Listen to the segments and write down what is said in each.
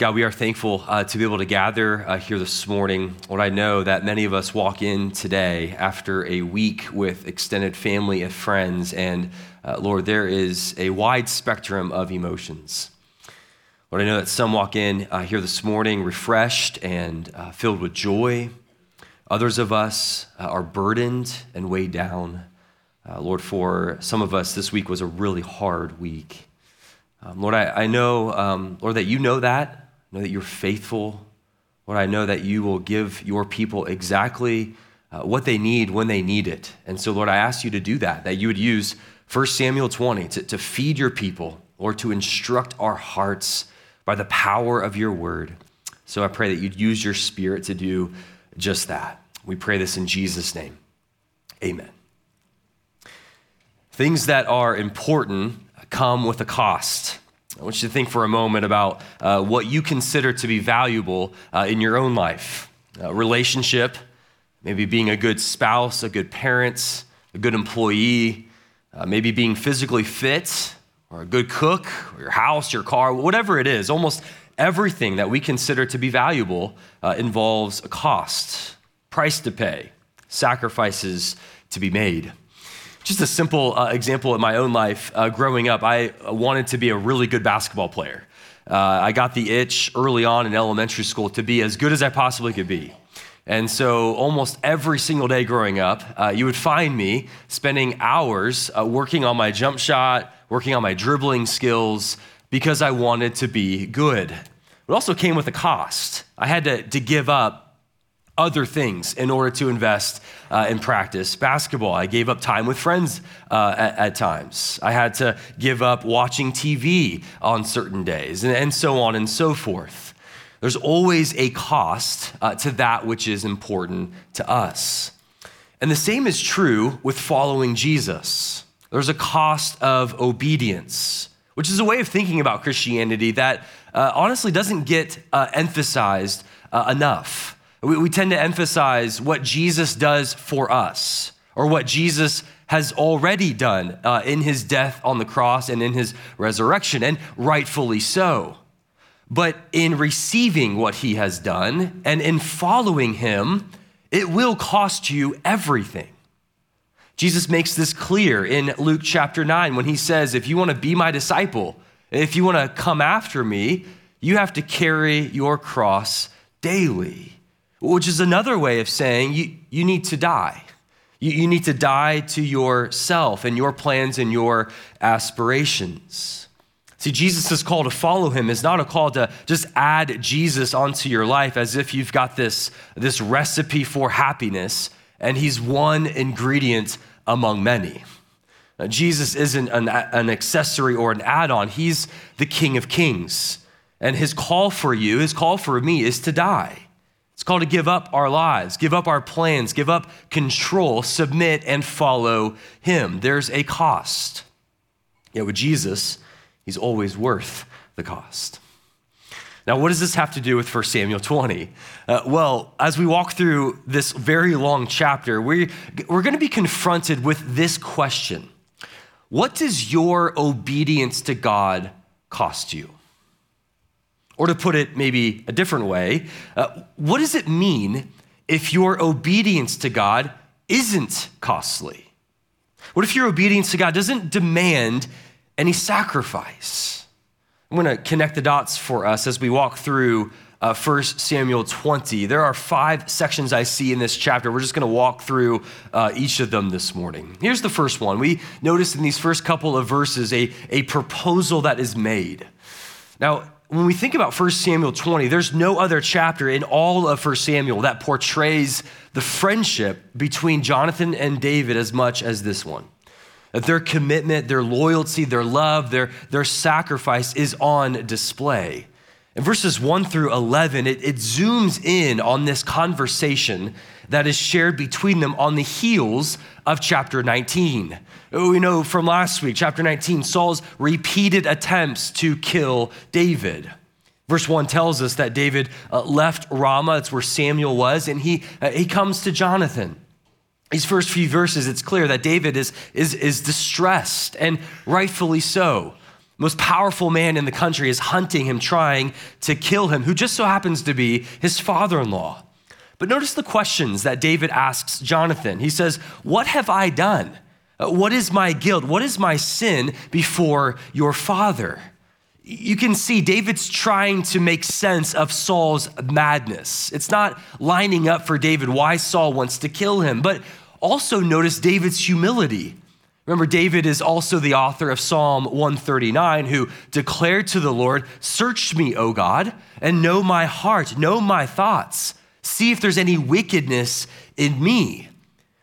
God, we are thankful uh, to be able to gather uh, here this morning. Lord, I know that many of us walk in today after a week with extended family and friends, and uh, Lord, there is a wide spectrum of emotions. Lord, I know that some walk in uh, here this morning refreshed and uh, filled with joy. Others of us uh, are burdened and weighed down. Lord, for some of us, this week was a really hard week. Um, Lord, I, I know, um, Lord, that you know that, know that you're faithful. Lord, I know that you will give your people exactly uh, what they need when they need it. And so, Lord, I ask you to do that, that you would use 1 Samuel 20 to, to feed your people, or to instruct our hearts by the power of your word. So I pray that you'd use your spirit to do just that. We pray this in Jesus' name. Amen. Things that are important come with a cost. I want you to think for a moment about uh, what you consider to be valuable uh, in your own life a relationship, maybe being a good spouse, a good parent, a good employee, uh, maybe being physically fit, or a good cook, or your house, your car, whatever it is. Almost everything that we consider to be valuable uh, involves a cost, price to pay, sacrifices to be made. Just a simple uh, example in my own life. Uh, growing up, I wanted to be a really good basketball player. Uh, I got the itch early on in elementary school to be as good as I possibly could be. And so, almost every single day growing up, uh, you would find me spending hours uh, working on my jump shot, working on my dribbling skills, because I wanted to be good. It also came with a cost. I had to, to give up other things in order to invest uh, in practice basketball. I gave up time with friends uh, at, at, times. I had to give up watching TV on certain days, and, and so on and so forth. There's always a cost uh, to that which is important to us. And the same is true with following Jesus. There's a cost of obedience, which is a way of thinking about Christianity that uh, honestly doesn't get uh, emphasized uh, enough. We, we tend to emphasize what Jesus does for us or what Jesus has already done uh, in his death on the cross and in his resurrection, and rightfully so. But in receiving what he has done and in following him, it will cost you everything. Jesus makes this clear in Luke chapter 9 when he says, If you want to be my disciple, if you want to come after me, you have to carry your cross daily which is another way of saying you, you need to die. You, you need to die to yourself and your plans and your aspirations. See, Jesus' call to follow him is not a call to just add Jesus onto your life as if you've got this, this recipe for happiness and he's one ingredient among many. Now, Jesus isn't an, an accessory or an add on, he's the King of Kings. And his call for you, his call for me, is to die. It's called to give up our lives, give up our plans, give up control, submit, and follow Him. There's a cost. Yet with Jesus, He's always worth the cost. Now, what does this have to do with 1 Samuel 20? Uh, well, as we walk through this very long chapter, we, we're going to be confronted with this question What does your obedience to God cost you? Or to put it maybe a different way, uh, what does it mean if your obedience to God isn't costly? What if your obedience to God doesn't demand any sacrifice? I'm going to connect the dots for us as we walk through uh, 1 Samuel 20. There are five sections I see in this chapter. We're just going to walk through uh, each of them this morning. Here's the first one. We notice in these first couple of verses a, a proposal that is made. Now, when we think about 1 Samuel 20, there's no other chapter in all of 1 Samuel that portrays the friendship between Jonathan and David as much as this one. That their commitment, their loyalty, their love, their, their sacrifice is on display. In verses 1 through 11, it, it zooms in on this conversation that is shared between them on the heels of chapter 19. We know from last week, chapter 19, Saul's repeated attempts to kill David. Verse 1 tells us that David uh, left Ramah, that's where Samuel was, and he, uh, he comes to Jonathan. These first few verses, it's clear that David is, is, is distressed, and rightfully so. most powerful man in the country, is hunting him, trying to kill him, who just so happens to be his father in law. But notice the questions that David asks Jonathan. He says, What have I done? Uh, what is my guilt? What is my sin before your father? You can see David's trying to make sense of Saul's madness. It's not lining up for David why Saul wants to kill him, but also notice David's humility. Remember, David is also the author of Psalm 139, who declared to the Lord, Search me, O God, and know my heart, know my thoughts. See if there's any wickedness in me.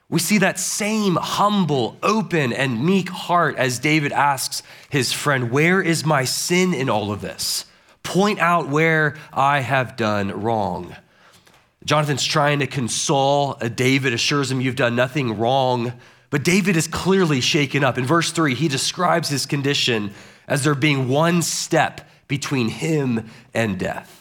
We see that same humble, open, and meek heart as David asks his friend, Where is my sin in all of this? Point out where I have done wrong. Jonathan's trying to console. David assures him, You've done nothing wrong. But David is clearly shaken up. In verse three, he describes his condition as there being one step between him and death.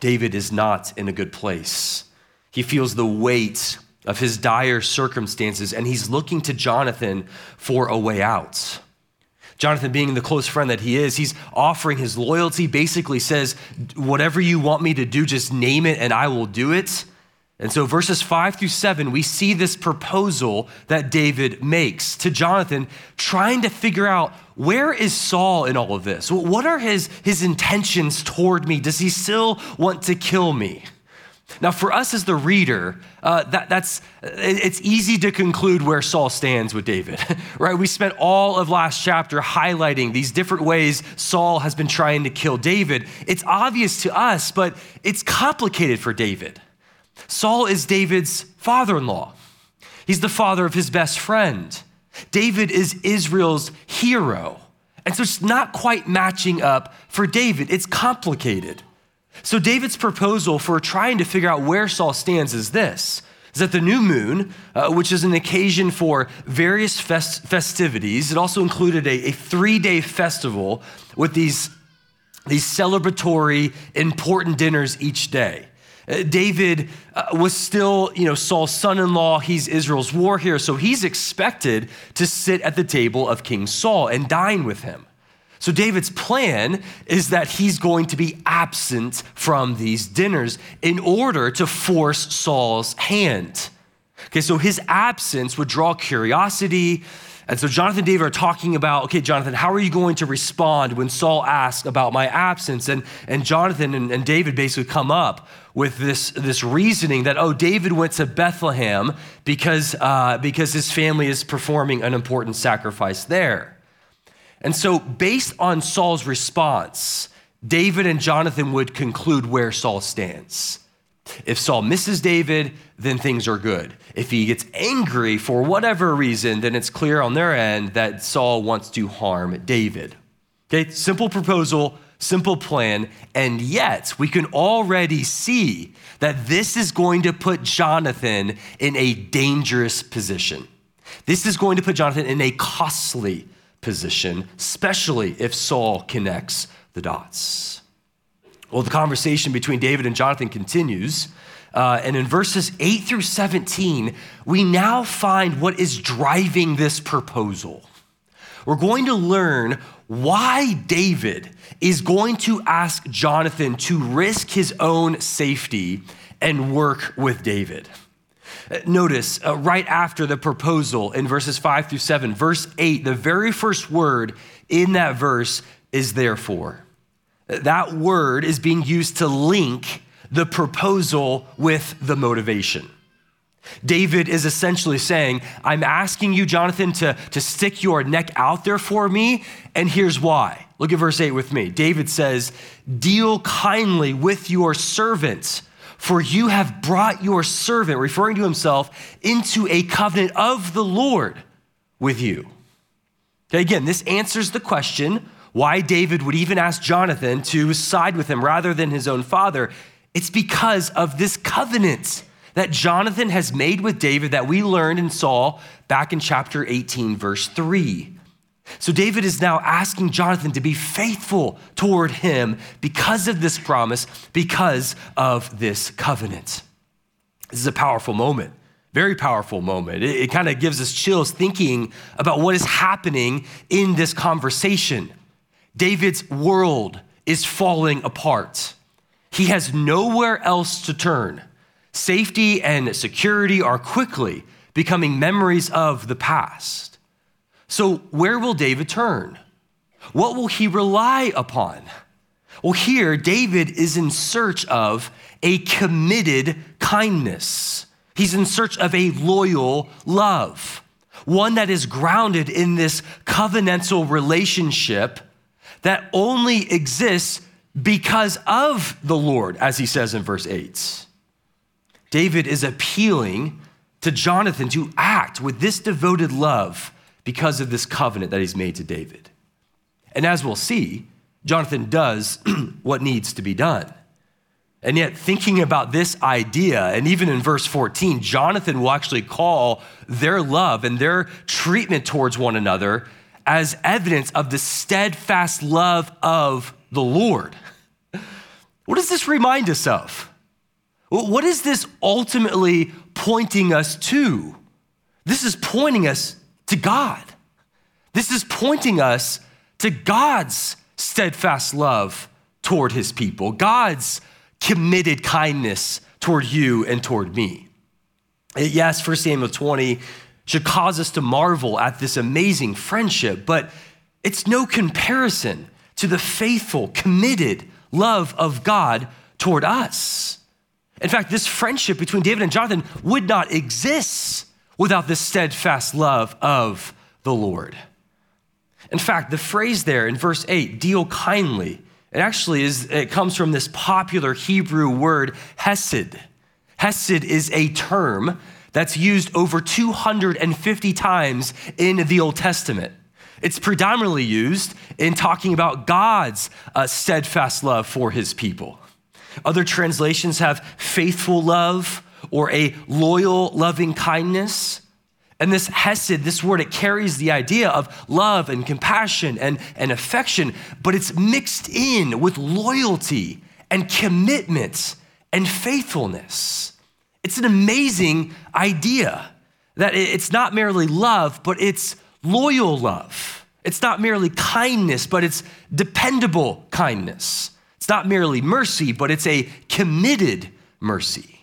David is not in a good place. He feels the weight of his dire circumstances, and he's looking to Jonathan for a way out. Jonathan, being the close friend that he is, he's offering his loyalty, basically says, Whatever you want me to do, just name it and I will do it. And so, verses five through seven, we see this proposal that David makes to Jonathan, trying to figure out where is Saul in all of this? What are his, his intentions toward me? Does he still want to kill me? Now, for us as the reader, uh, that, that's it's easy to conclude where Saul stands with David, right? We spent all of last chapter highlighting these different ways Saul has been trying to kill David. It's obvious to us, but it's complicated for David. Saul is David's father in law, he's the father of his best friend. David is Israel's hero. And so it's not quite matching up for David. It's complicated. So David's proposal for trying to figure out where Saul stands is this is that the new moon, uh, which is an occasion for various fest- festivities, it also included a, a three day festival with these, these celebratory, important dinners each day. Uh, David uh, was still, you know, Saul's son-in-law. He's Israel's war hero, so he's expected to sit at the table of King Saul and dine with him. So David's plan is that he's going to be absent from these dinners in order to force Saul's hand. Okay, so his absence would draw curiosity. And so Jonathan and David are talking about, okay, Jonathan, how are you going to respond when Saul asks about my absence? And, and Jonathan and, and David basically come up with this, this reasoning that, oh, David went to Bethlehem because, uh, because his family is performing an important sacrifice there. And so, based on Saul's response, David and Jonathan would conclude where Saul stands. If Saul misses David, then things are good. If he gets angry for whatever reason, then it's clear on their end that Saul wants to harm David. Okay, simple proposal, simple plan, and yet we can already see that this is going to put Jonathan in a dangerous position. This is going to put Jonathan in a costly position, especially if Saul connects the dots. Well, the conversation between David and Jonathan continues. Uh, and in verses 8 through 17, we now find what is driving this proposal. We're going to learn why David is going to ask Jonathan to risk his own safety and work with David. Uh, notice uh, right after the proposal in verses 5 through 7, verse 8, the very first word in that verse is therefore. That word is being used to link the proposal with the motivation. David is essentially saying, I'm asking you, Jonathan, to, to stick your neck out there for me, and here's why. Look at verse 8 with me. David says, Deal kindly with your servant, for you have brought your servant, referring to himself, into a covenant of the Lord with you. Okay, again, this answers the question why David would even ask Jonathan to side with him rather than his own father. It's because of this covenant that Jonathan has made with David that we learned and saw back in chapter 18, verse 3. So David is now asking Jonathan to be faithful toward him because of this promise, because of this covenant. This is a powerful moment, very powerful moment. It, it kind of gives us chills thinking about what is happening in this conversation. David's world is falling apart. He has nowhere else to turn. Safety and security are quickly becoming memories of the past. So, where will David turn? What will he rely upon? Well, here, David is in search of a committed kindness. He's in search of a loyal love, one that is grounded in this covenantal relationship that only exists because of the Lord, as he says in verse 8. David is appealing to Jonathan to act with this devoted love because of this covenant that he's made to David. And as we'll see, Jonathan does what needs to be done. And yet, thinking about this idea, and even in verse 14, Jonathan will actually call their love and their treatment towards one another as evidence of the steadfast love of the Lord. What does this remind us of? What is this ultimately pointing us to? This is pointing us to God. This is pointing us to God's steadfast love toward his people, God's committed kindness toward you and toward me. Yes, 1 Samuel 20 should cause us to marvel at this amazing friendship, but it's no comparison to the faithful, committed love of God toward us. In fact, this friendship between David and Jonathan would not exist without the steadfast love of the Lord. In fact, the phrase there in verse 8, deal kindly, it actually is, it comes from this popular Hebrew word, hesed. Hesed is a term that's used over 250 times in the Old Testament. It's predominantly used in talking about God's uh, steadfast love for his people. Other translations have faithful love or a loyal loving kindness. And this hesed, this word, it carries the idea of love and compassion and, and affection, but it's mixed in with loyalty and commitment and faithfulness. It's an amazing idea that it's not merely love, but it's loyal love. It's not merely kindness, but it's dependable kindness. It's not merely mercy, but it's a committed mercy.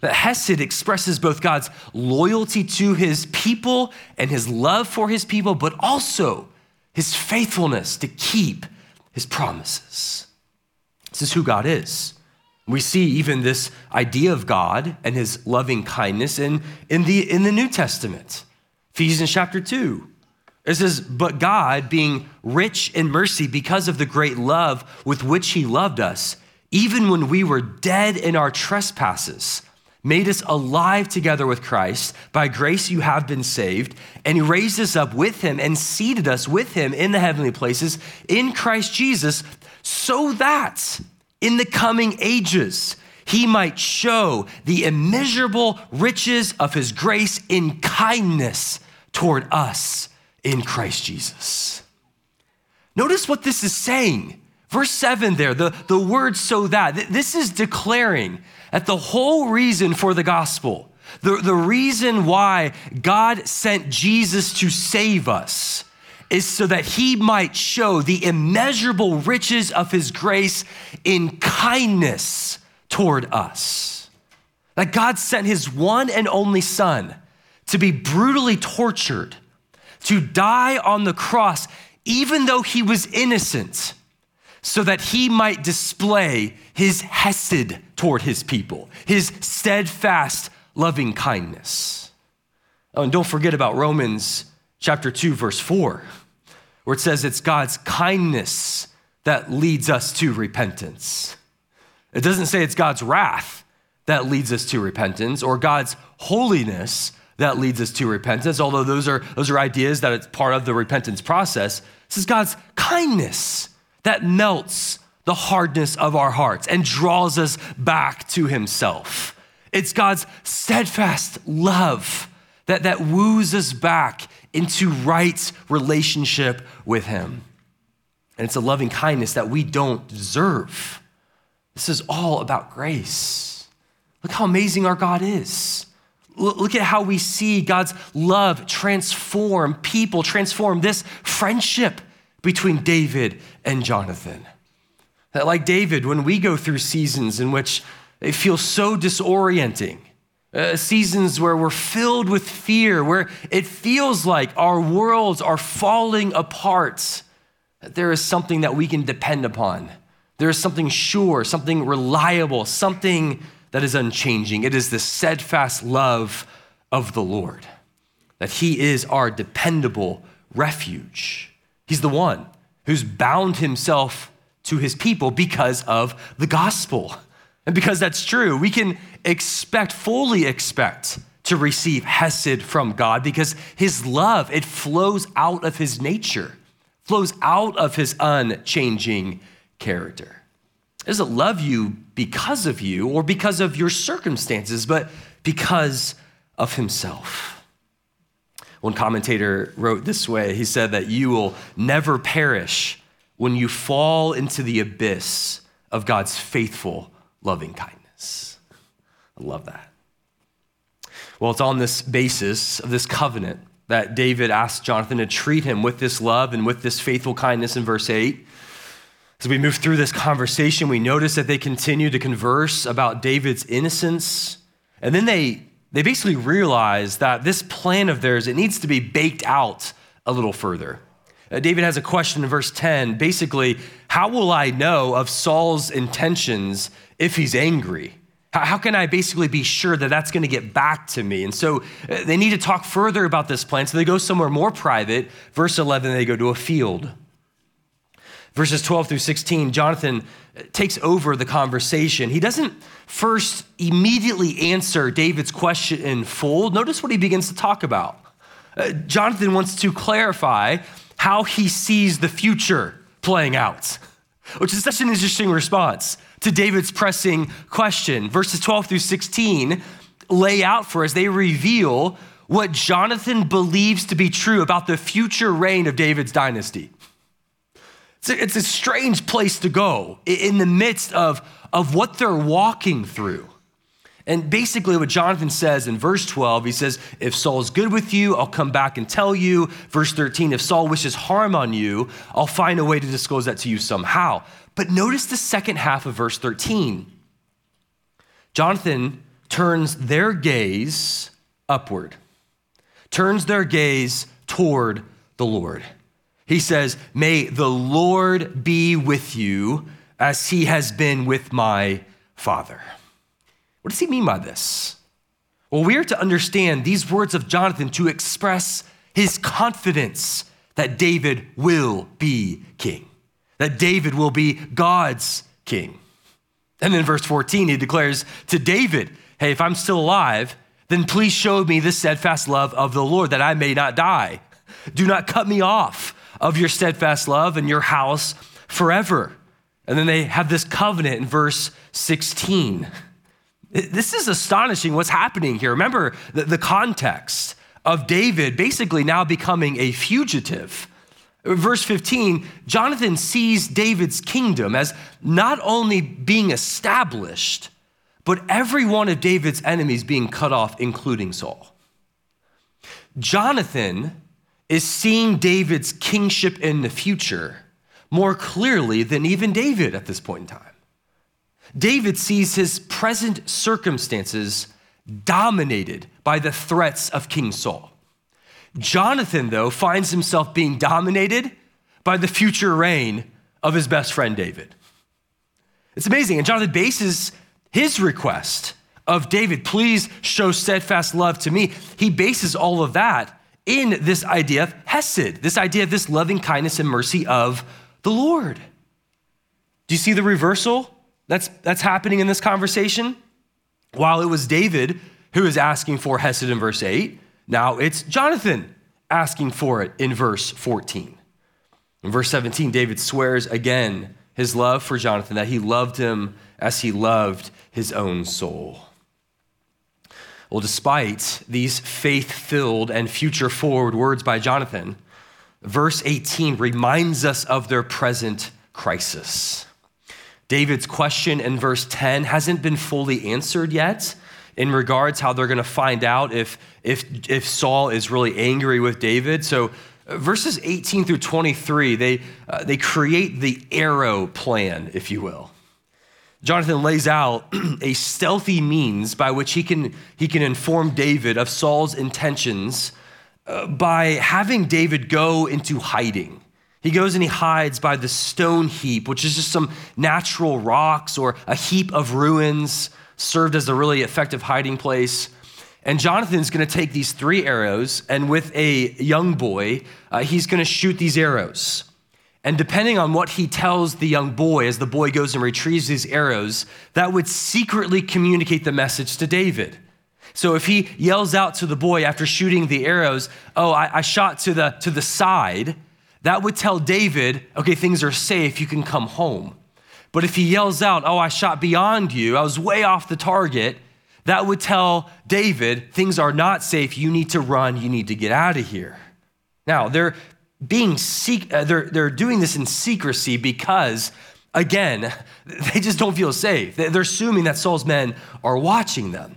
That Hesed expresses both God's loyalty to his people and his love for his people, but also his faithfulness to keep his promises. This is who God is. We see even this idea of God and his loving kindness in, in, the, in the New Testament. Ephesians chapter 2. It says, But God, being rich in mercy because of the great love with which he loved us, even when we were dead in our trespasses, made us alive together with Christ. By grace you have been saved, and he raised us up with him and seated us with him in the heavenly places in Christ Jesus, so that in the coming ages he might show the immeasurable riches of his grace in kindness toward us in Christ Jesus. Notice what this is saying. Verse 7 there, the, the word so that. This is declaring that the whole reason for the gospel, the, the reason why God sent Jesus to save us, is so that he might show the immeasurable riches of his grace in kindness toward us. That God sent his one and only son to be brutally tortured, to die on the cross, even though he was innocent so that he might display his hesed toward his people, his steadfast loving kindness. Oh, and don't forget about Romans chapter 2, verse 4, where it says it's God's kindness that leads us to repentance. It doesn't say it's God's wrath that leads us to repentance or God's holiness that leads us to repentance, although those are, those are ideas that it's part of the repentance process. This is God's kindness that melts the hardness of our hearts and draws us back to Himself. It's God's steadfast love that, that woos us back into right relationship with Him. And it's a loving kindness that we don't deserve. This is all about grace. Look how amazing our God is. Look at how we see God's love transform people, transform this friendship between David and Jonathan. That, like David, when we go through seasons in which it feels so disorienting, uh, seasons where we're filled with fear, where it feels like our worlds are falling apart, that there is something that we can depend upon. There is something sure, something reliable, something that is unchanging. It is the steadfast love of the Lord, that He is our dependable refuge. He's the one who's bound Himself to His people because of the gospel. And because that's true, we can expect, fully expect, to receive Hesed from God because His love, it flows out of His nature, flows out of His unchanging character. He doesn't love you because of you or because of your circumstances, but because of Himself. One commentator wrote this way he said that you will never perish when you fall into the abyss of God's faithful loving kindness. I love that. Well, it's on this basis of this covenant that David asked Jonathan to treat him with this love and with this faithful kindness in verse 8. As we move through this conversation, we notice that they continue to converse about David's innocence. And then they, they basically realize that this plan of theirs, it needs to be baked out a little further. Uh, David has a question in verse 10 basically, how will I know of Saul's intentions if he's angry? How can I basically be sure that that's going to get back to me? And so uh, they need to talk further about this plan. So they go somewhere more private. Verse 11, they go to a field. Verses 12 through 16, Jonathan uh, takes over the conversation. He doesn't first immediately answer David's question in full. Notice what he begins to talk about. Jonathan wants to clarify how he sees the future playing out, which is such an interesting response to David's pressing question. Verses 12 through 16 lay out for us, they reveal what Jonathan believes to be true about the future reign of David's dynasty. It's a, strange place to go in the midst of, of what they're walking through. And basically, what Jonathan says in verse 12, he says, If Saul's good with you, I'll come back and tell you. Verse 13, if Saul wishes harm on you, I'll find a way to disclose that to you somehow. But notice the second half of verse 13. Jonathan turns their gaze upward, turns their gaze toward the Lord. He says, May the Lord be with you as he has been with my father. What does he mean by this? Well, we are to understand these words of Jonathan to express his confidence that David will be king, that David will be God's king. And then verse 14, he declares to David, Hey, if I'm still alive, then please show me the steadfast love of the Lord that I may not die. Do not cut me off of your steadfast love and your house forever. And then they have this covenant in verse 16. This is astonishing what's happening here. Remember the, the context of David basically now becoming a fugitive. Verse 15, Jonathan sees David's kingdom as not only being established, but every one of David's enemies being cut off, including Saul. Jonathan is seeing David's kingship in the future more clearly than even David at this point in time. David sees his present circumstances dominated by the threats of King Saul. Jonathan, though, finds himself being dominated by the future reign of his best friend David. It's amazing. And Jonathan bases his request of David, please show steadfast love to me. He bases all of that in this idea of Hesed, this idea of this loving kindness and mercy of the Lord. Do you see the reversal? That's, that's happening in this conversation. While it was David who is asking for Hesed in verse 8, now it's Jonathan asking for it in verse 14. In verse 17, David swears again his love for Jonathan, that he loved him as he loved his own soul. Well, despite these faith filled and future forward words by Jonathan, verse 18 reminds us of their present crisis. David's question in verse 10 hasn't been fully answered yet in regards how they're going to find out if, if, if Saul is really angry with David. So verses 18 through 23, they, uh, they create the arrow plan, if you will. Jonathan lays out a stealthy means by which he can, he can inform David of Saul's intentions uh, by having David go into hiding. He goes and he hides by the stone heap, which is just some natural rocks or a heap of ruins served as a really effective hiding place. And Jonathan's going to take these three arrows, and with a young boy, uh, he's going to shoot these arrows. And depending on what he tells the young boy as the boy goes and retrieves these arrows, that would secretly communicate the message to David. So if he yells out to the boy after shooting the arrows, Oh, I, I shot to the, to the side, that would tell David, Okay, things are safe, you can come home. But if he yells out, Oh, I shot beyond you, I was way off the target, that would tell David, Things are not safe, you need to run, you need to get out of here. Now, they're being sec- uh, they're, they're doing this in secrecy because again they just don't feel safe they're assuming that saul's men are watching them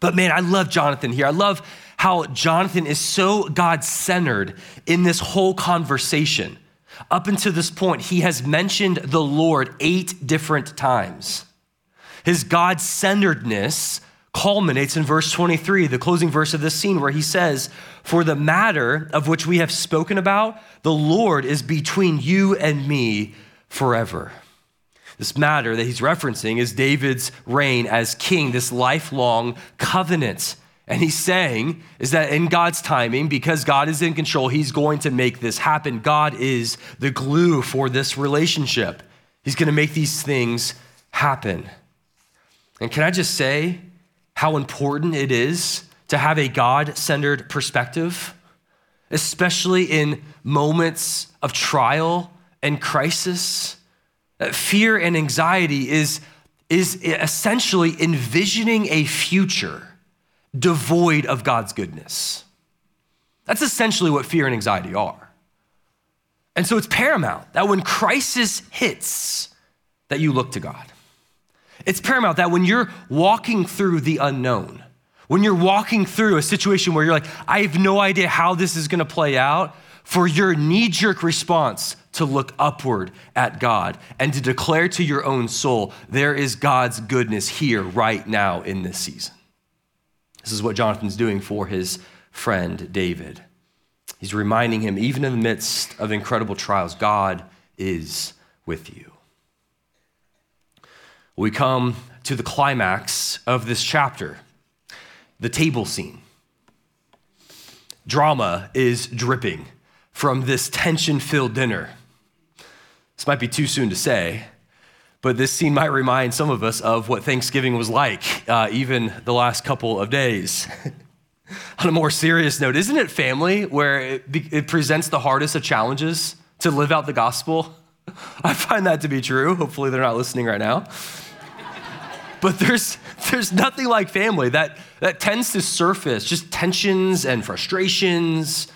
but man i love jonathan here i love how jonathan is so god-centered in this whole conversation up until this point he has mentioned the lord eight different times his god-centeredness culminates in verse 23, the closing verse of this scene, where he says, For the matter of which we have spoken about, the Lord is between you and me forever. This matter that he's referencing is David's reign as king, this lifelong covenant. And he's saying is that in God's timing, because God is in control, he's going to make this happen. God is the glue for this relationship. He's going to make these things happen. And can I just say, how important it is to have a God centered perspective, especially in moments of trial and crisis. Uh, fear and anxiety is, is essentially envisioning a future devoid of God's goodness. That's essentially what fear and anxiety are. And so it's paramount that when crisis hits, that you look to God. It's paramount that when you're walking through the unknown, when you're walking through a situation where you're like, I have no idea how this is gonna play out, for your knee jerk response to look upward at God and to declare to your own soul, there is God's goodness here right now in this season. This is what Jonathan's doing for his friend David. He's reminding him, even in the midst of incredible trials, God is with you we come to the climax of this chapter the table scene. Drama is dripping from this tension filled dinner. This might be too soon to say, but this scene might remind some of us of what Thanksgiving was like, uh, even the last couple of days. On a more serious note, isn't it family where it, it presents the hardest of challenges to live out the gospel? I find that to be true. Hopefully, they're not listening right now. But there's, there's nothing like family that, that tends to surface just tensions and frustrations,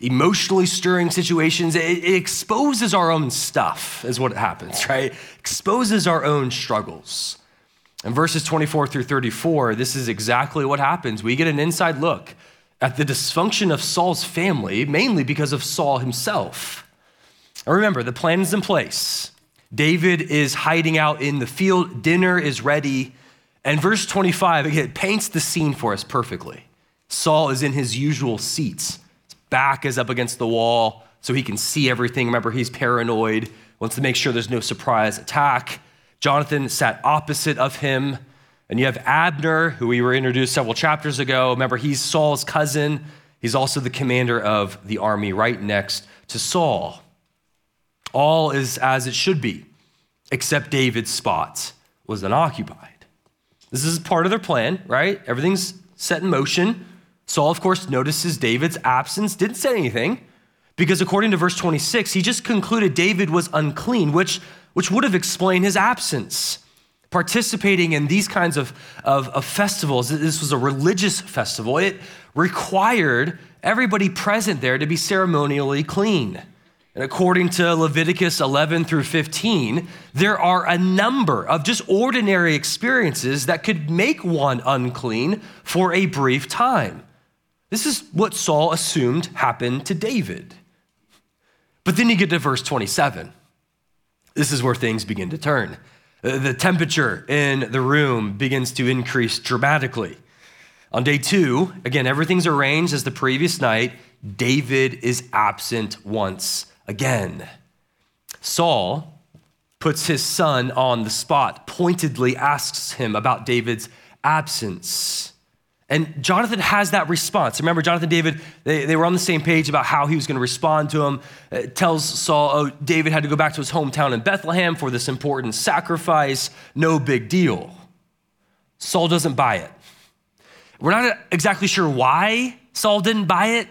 emotionally stirring situations. It, it exposes our own stuff, is what happens, right? Exposes our own struggles. In verses 24 through 34, this is exactly what happens. We get an inside look at the dysfunction of Saul's family, mainly because of Saul himself. And remember, the plan is in place. David is hiding out in the field, dinner is ready. And verse 25, again, paints the scene for us perfectly. Saul is in his usual seats. Back is up against the wall so he can see everything. Remember, he's paranoid, wants to make sure there's no surprise attack. Jonathan sat opposite of him. And you have Abner, who we were introduced several chapters ago. Remember, he's Saul's cousin. He's also the commander of the army right next to Saul. All is as it should be, except David's spot was unoccupied. This is part of their plan, right? Everything's set in motion. Saul, of course, notices David's absence, didn't say anything, because according to verse 26, he just concluded David was unclean, which, which would have explained his absence. Participating in these kinds of, of, of festivals, this was a religious festival, it required everybody present there to be ceremonially clean. And according to Leviticus 11 through 15, there are a number of just ordinary experiences that could make one unclean for a brief time. This is what Saul assumed happened to David. But then you get to verse 27. This is where things begin to turn. Uh, the temperature in the room begins to increase dramatically. On day two, again, everything's arranged as the previous night. David is absent once again. Saul puts his son on the spot, pointedly asks him about David's absence. And Jonathan has that response. Remember, Jonathan David, they, they were on the same page about how he was going to respond to him. It tells Saul, oh, David had to go back to his hometown in Bethlehem for this important sacrifice. No big deal. Saul doesn't buy it. We're not exactly sure why Saul didn't buy it.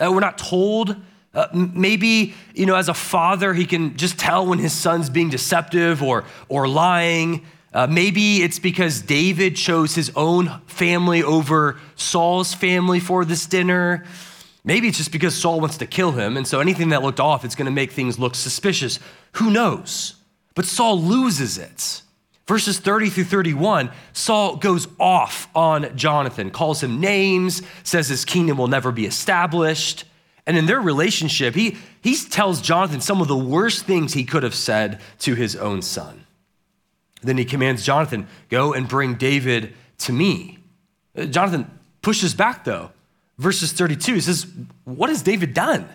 Uh, we're not told. Uh, maybe, you know, as a father, he can just tell when his son's being deceptive or, or lying. Uh, maybe it's because David chose his own family over Saul's family for this dinner. Maybe it's just because Saul wants to kill him, and so anything that looked off, it's going to make things look suspicious. Who knows? But Saul loses it. Verses 30 through 31, Saul goes off on Jonathan, calls him names, says his kingdom will never be established. And in their relationship, he, he tells Jonathan some of the worst things he could have said to his own son. Then he commands Jonathan, Go and bring David to me. Uh, Jonathan pushes back, though. Verses 32, he says, What has David done?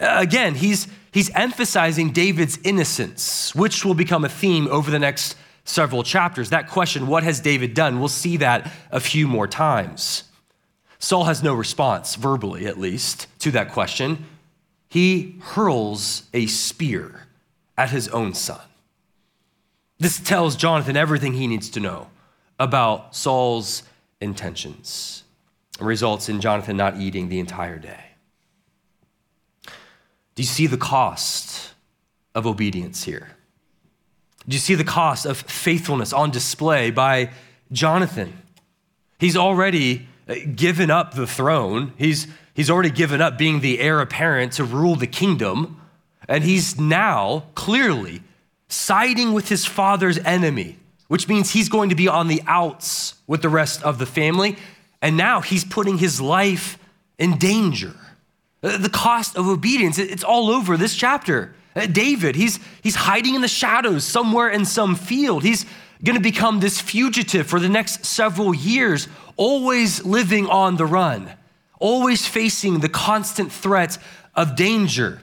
Uh, again, he's, he's emphasizing David's innocence, which will become a theme over the next several chapters. That question, what has David done? We'll see that a few more times. Saul has no response, verbally at least, to that question. He hurls a spear at his own son. This tells Jonathan everything he needs to know about Saul's intentions and results in Jonathan not eating the entire day. Do you see the cost of obedience here? Do you see the cost of faithfulness on display by Jonathan? He's already uh, given up the throne. He's, he's already given up being the heir apparent to rule the kingdom. And he's now clearly siding with his father's enemy, which means he's going to be on the outs with the rest of the family. And now he's putting his life in danger. The cost of obedience, it's all over this chapter. Uh, David, he's, he's hiding in the shadows somewhere in some field. He's going to become this fugitive for the next several years, always living on the run, always facing the constant threat of danger.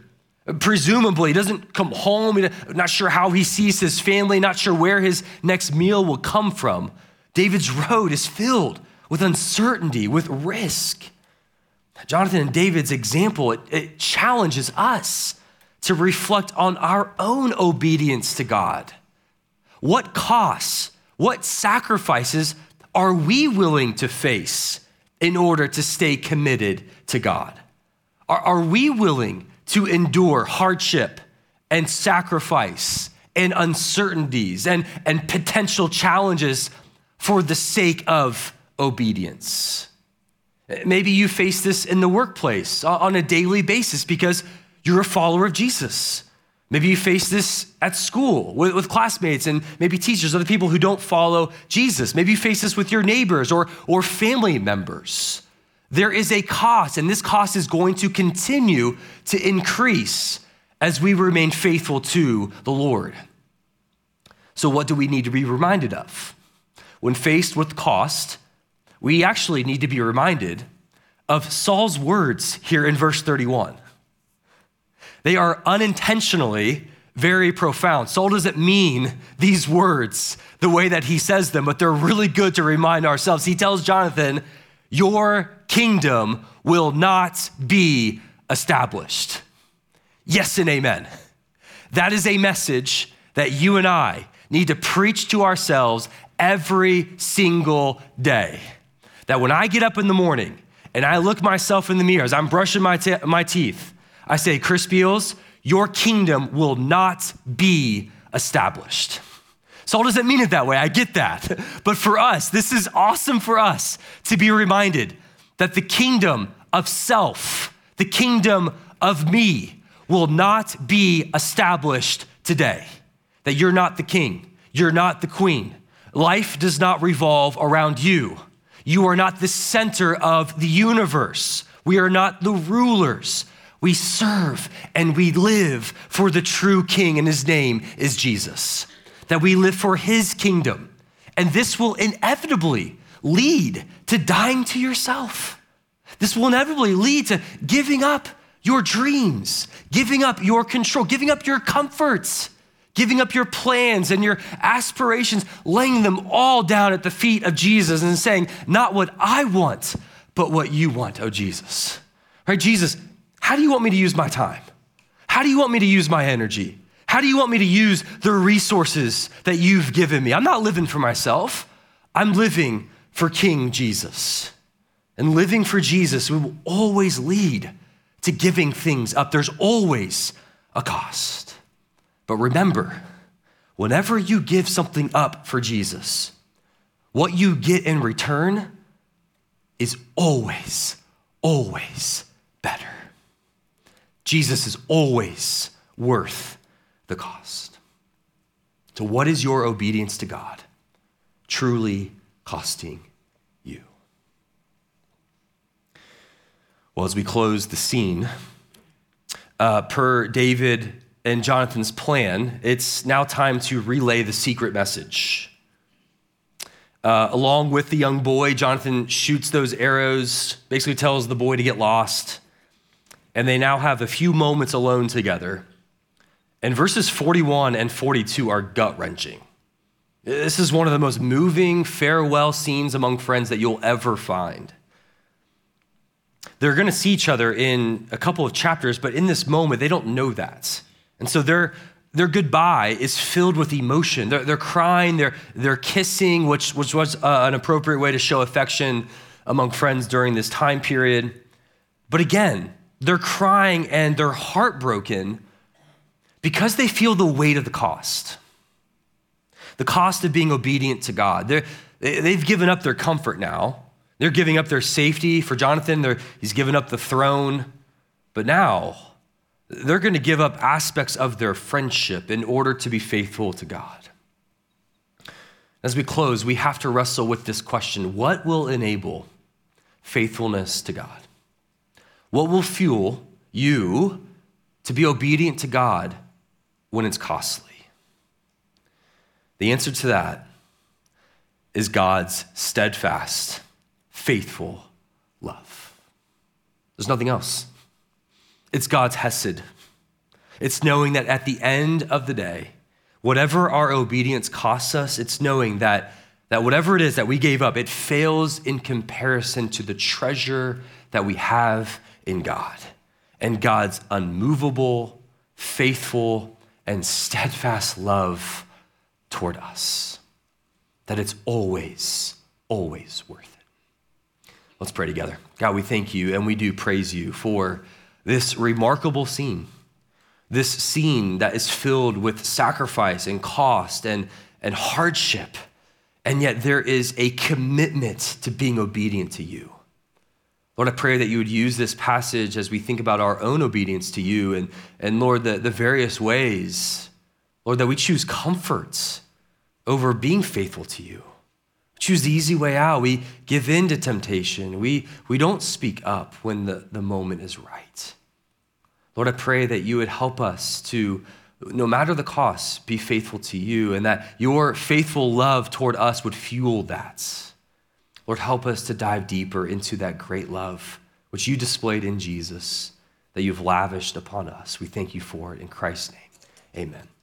Presumably, he doesn't come home, not sure how he sees his family, not sure where his next meal will come from. David's road is filled with uncertainty, with risk. Jonathan and David's example, it, it challenges us to reflect on our own obedience to God. What costs, what sacrifices are we willing to face in order to stay committed to God? Are, are we willing to endure hardship and sacrifice and uncertainties and, and potential challenges for the sake of obedience? Maybe you face this in the workplace on a daily basis because you're a follower of Jesus. Maybe you face this at school with, with, classmates and maybe teachers, other people who don't follow Jesus. Maybe you face this with your neighbors or, or family members. There is a cost, and this cost is going to continue to increase as we remain faithful to the Lord. So, what do we need to be reminded of? When faced with cost, we actually need to be reminded of Saul's words here in verse 31. They are unintentionally very profound. Saul doesn't mean these words the way that he says them, but they're really good to remind ourselves. He tells Jonathan, Your kingdom will not be established. Yes and amen. That is a message that you and I need to preach to ourselves every single day. That when I get up in the morning and I look myself in the mirror as I'm brushing my, my teeth, I say, Chris Beals, your kingdom will not be established. Saul doesn't mean it that way. I get that. But for us, this is awesome for us to be reminded that the kingdom of self, the kingdom of me, will not be established today. That you're not the king, you're not the queen. Life does not revolve around you. You are not the center of the universe. We are not the rulers. We serve and we live for the true king, and his name is Jesus. That we live for his kingdom. And this will inevitably lead to dying to yourself. This will inevitably lead to giving up your dreams, giving up your control, giving up your comforts, giving up your plans and your aspirations, laying them all down at the feet of Jesus and saying, Not what I want, but what you want, oh Jesus. Right, Jesus, how do you want me to use my time? How do you want me to use my energy? How do you want me to use the resources that you've given me? I'm not living for myself, I'm living for King Jesus. And living for Jesus will always lead to giving things up. There's always a cost. But remember, whenever you give something up for Jesus, what you get in return is always, always better. Jesus is always worth the cost. So, what is your obedience to God truly costing you? Well, as we close the scene, uh, per David and Jonathan's plan, it's now time to relay the secret message. Uh, along with the young boy, Jonathan shoots those arrows, basically tells the boy to get lost, and they now have a few moments alone together. And verses 41 and 42 are gut wrenching. This is one of the most moving farewell scenes among friends that you'll ever find. They're going to see each other in a couple of chapters, but in this moment, they don't know that. And so their, their goodbye is filled with emotion. They're, they're crying, they're, they're kissing, which, which was uh, an appropriate way to show affection among friends during this time period. But again, they're crying and they're heartbroken because they feel the weight of the cost the cost of being obedient to God. They're, they've given up their comfort now. They're giving up their safety. For Jonathan, he's given up the throne. But now, they're going to give up aspects of their friendship in order to be faithful to God. As we close, we have to wrestle with this question what will enable faithfulness to God? What will fuel you to be obedient to God when it's costly? The answer to that is God's steadfast, faithful love. There's nothing else. It's God's Hesed. It's knowing that at the end of the day, whatever our obedience costs us, it's knowing that, that whatever it is that we gave up, it fails in comparison to the treasure that we have in God and God's unmovable, faithful, and steadfast love toward us, that it's always, always worth it. Let's pray together. God, we thank you and we do praise you for this remarkable scene, this scene that is filled with sacrifice and cost and, and hardship. And yet there is a commitment to being obedient to you. Lord, I pray that you would use this passage as we think about our own obedience to you and, and Lord, the, the various ways, Lord, that we choose comforts over being faithful to you. Choose the easy way out. We give in to temptation. We, we don't speak up when the, the moment is right. Lord, I pray that you would help us to, no matter the cost, be faithful to you and that your faithful love toward us would fuel that. Lord, help us to dive deeper into that great love which you displayed in Jesus that you've lavished upon us. We thank you for it in Christ's name. Amen.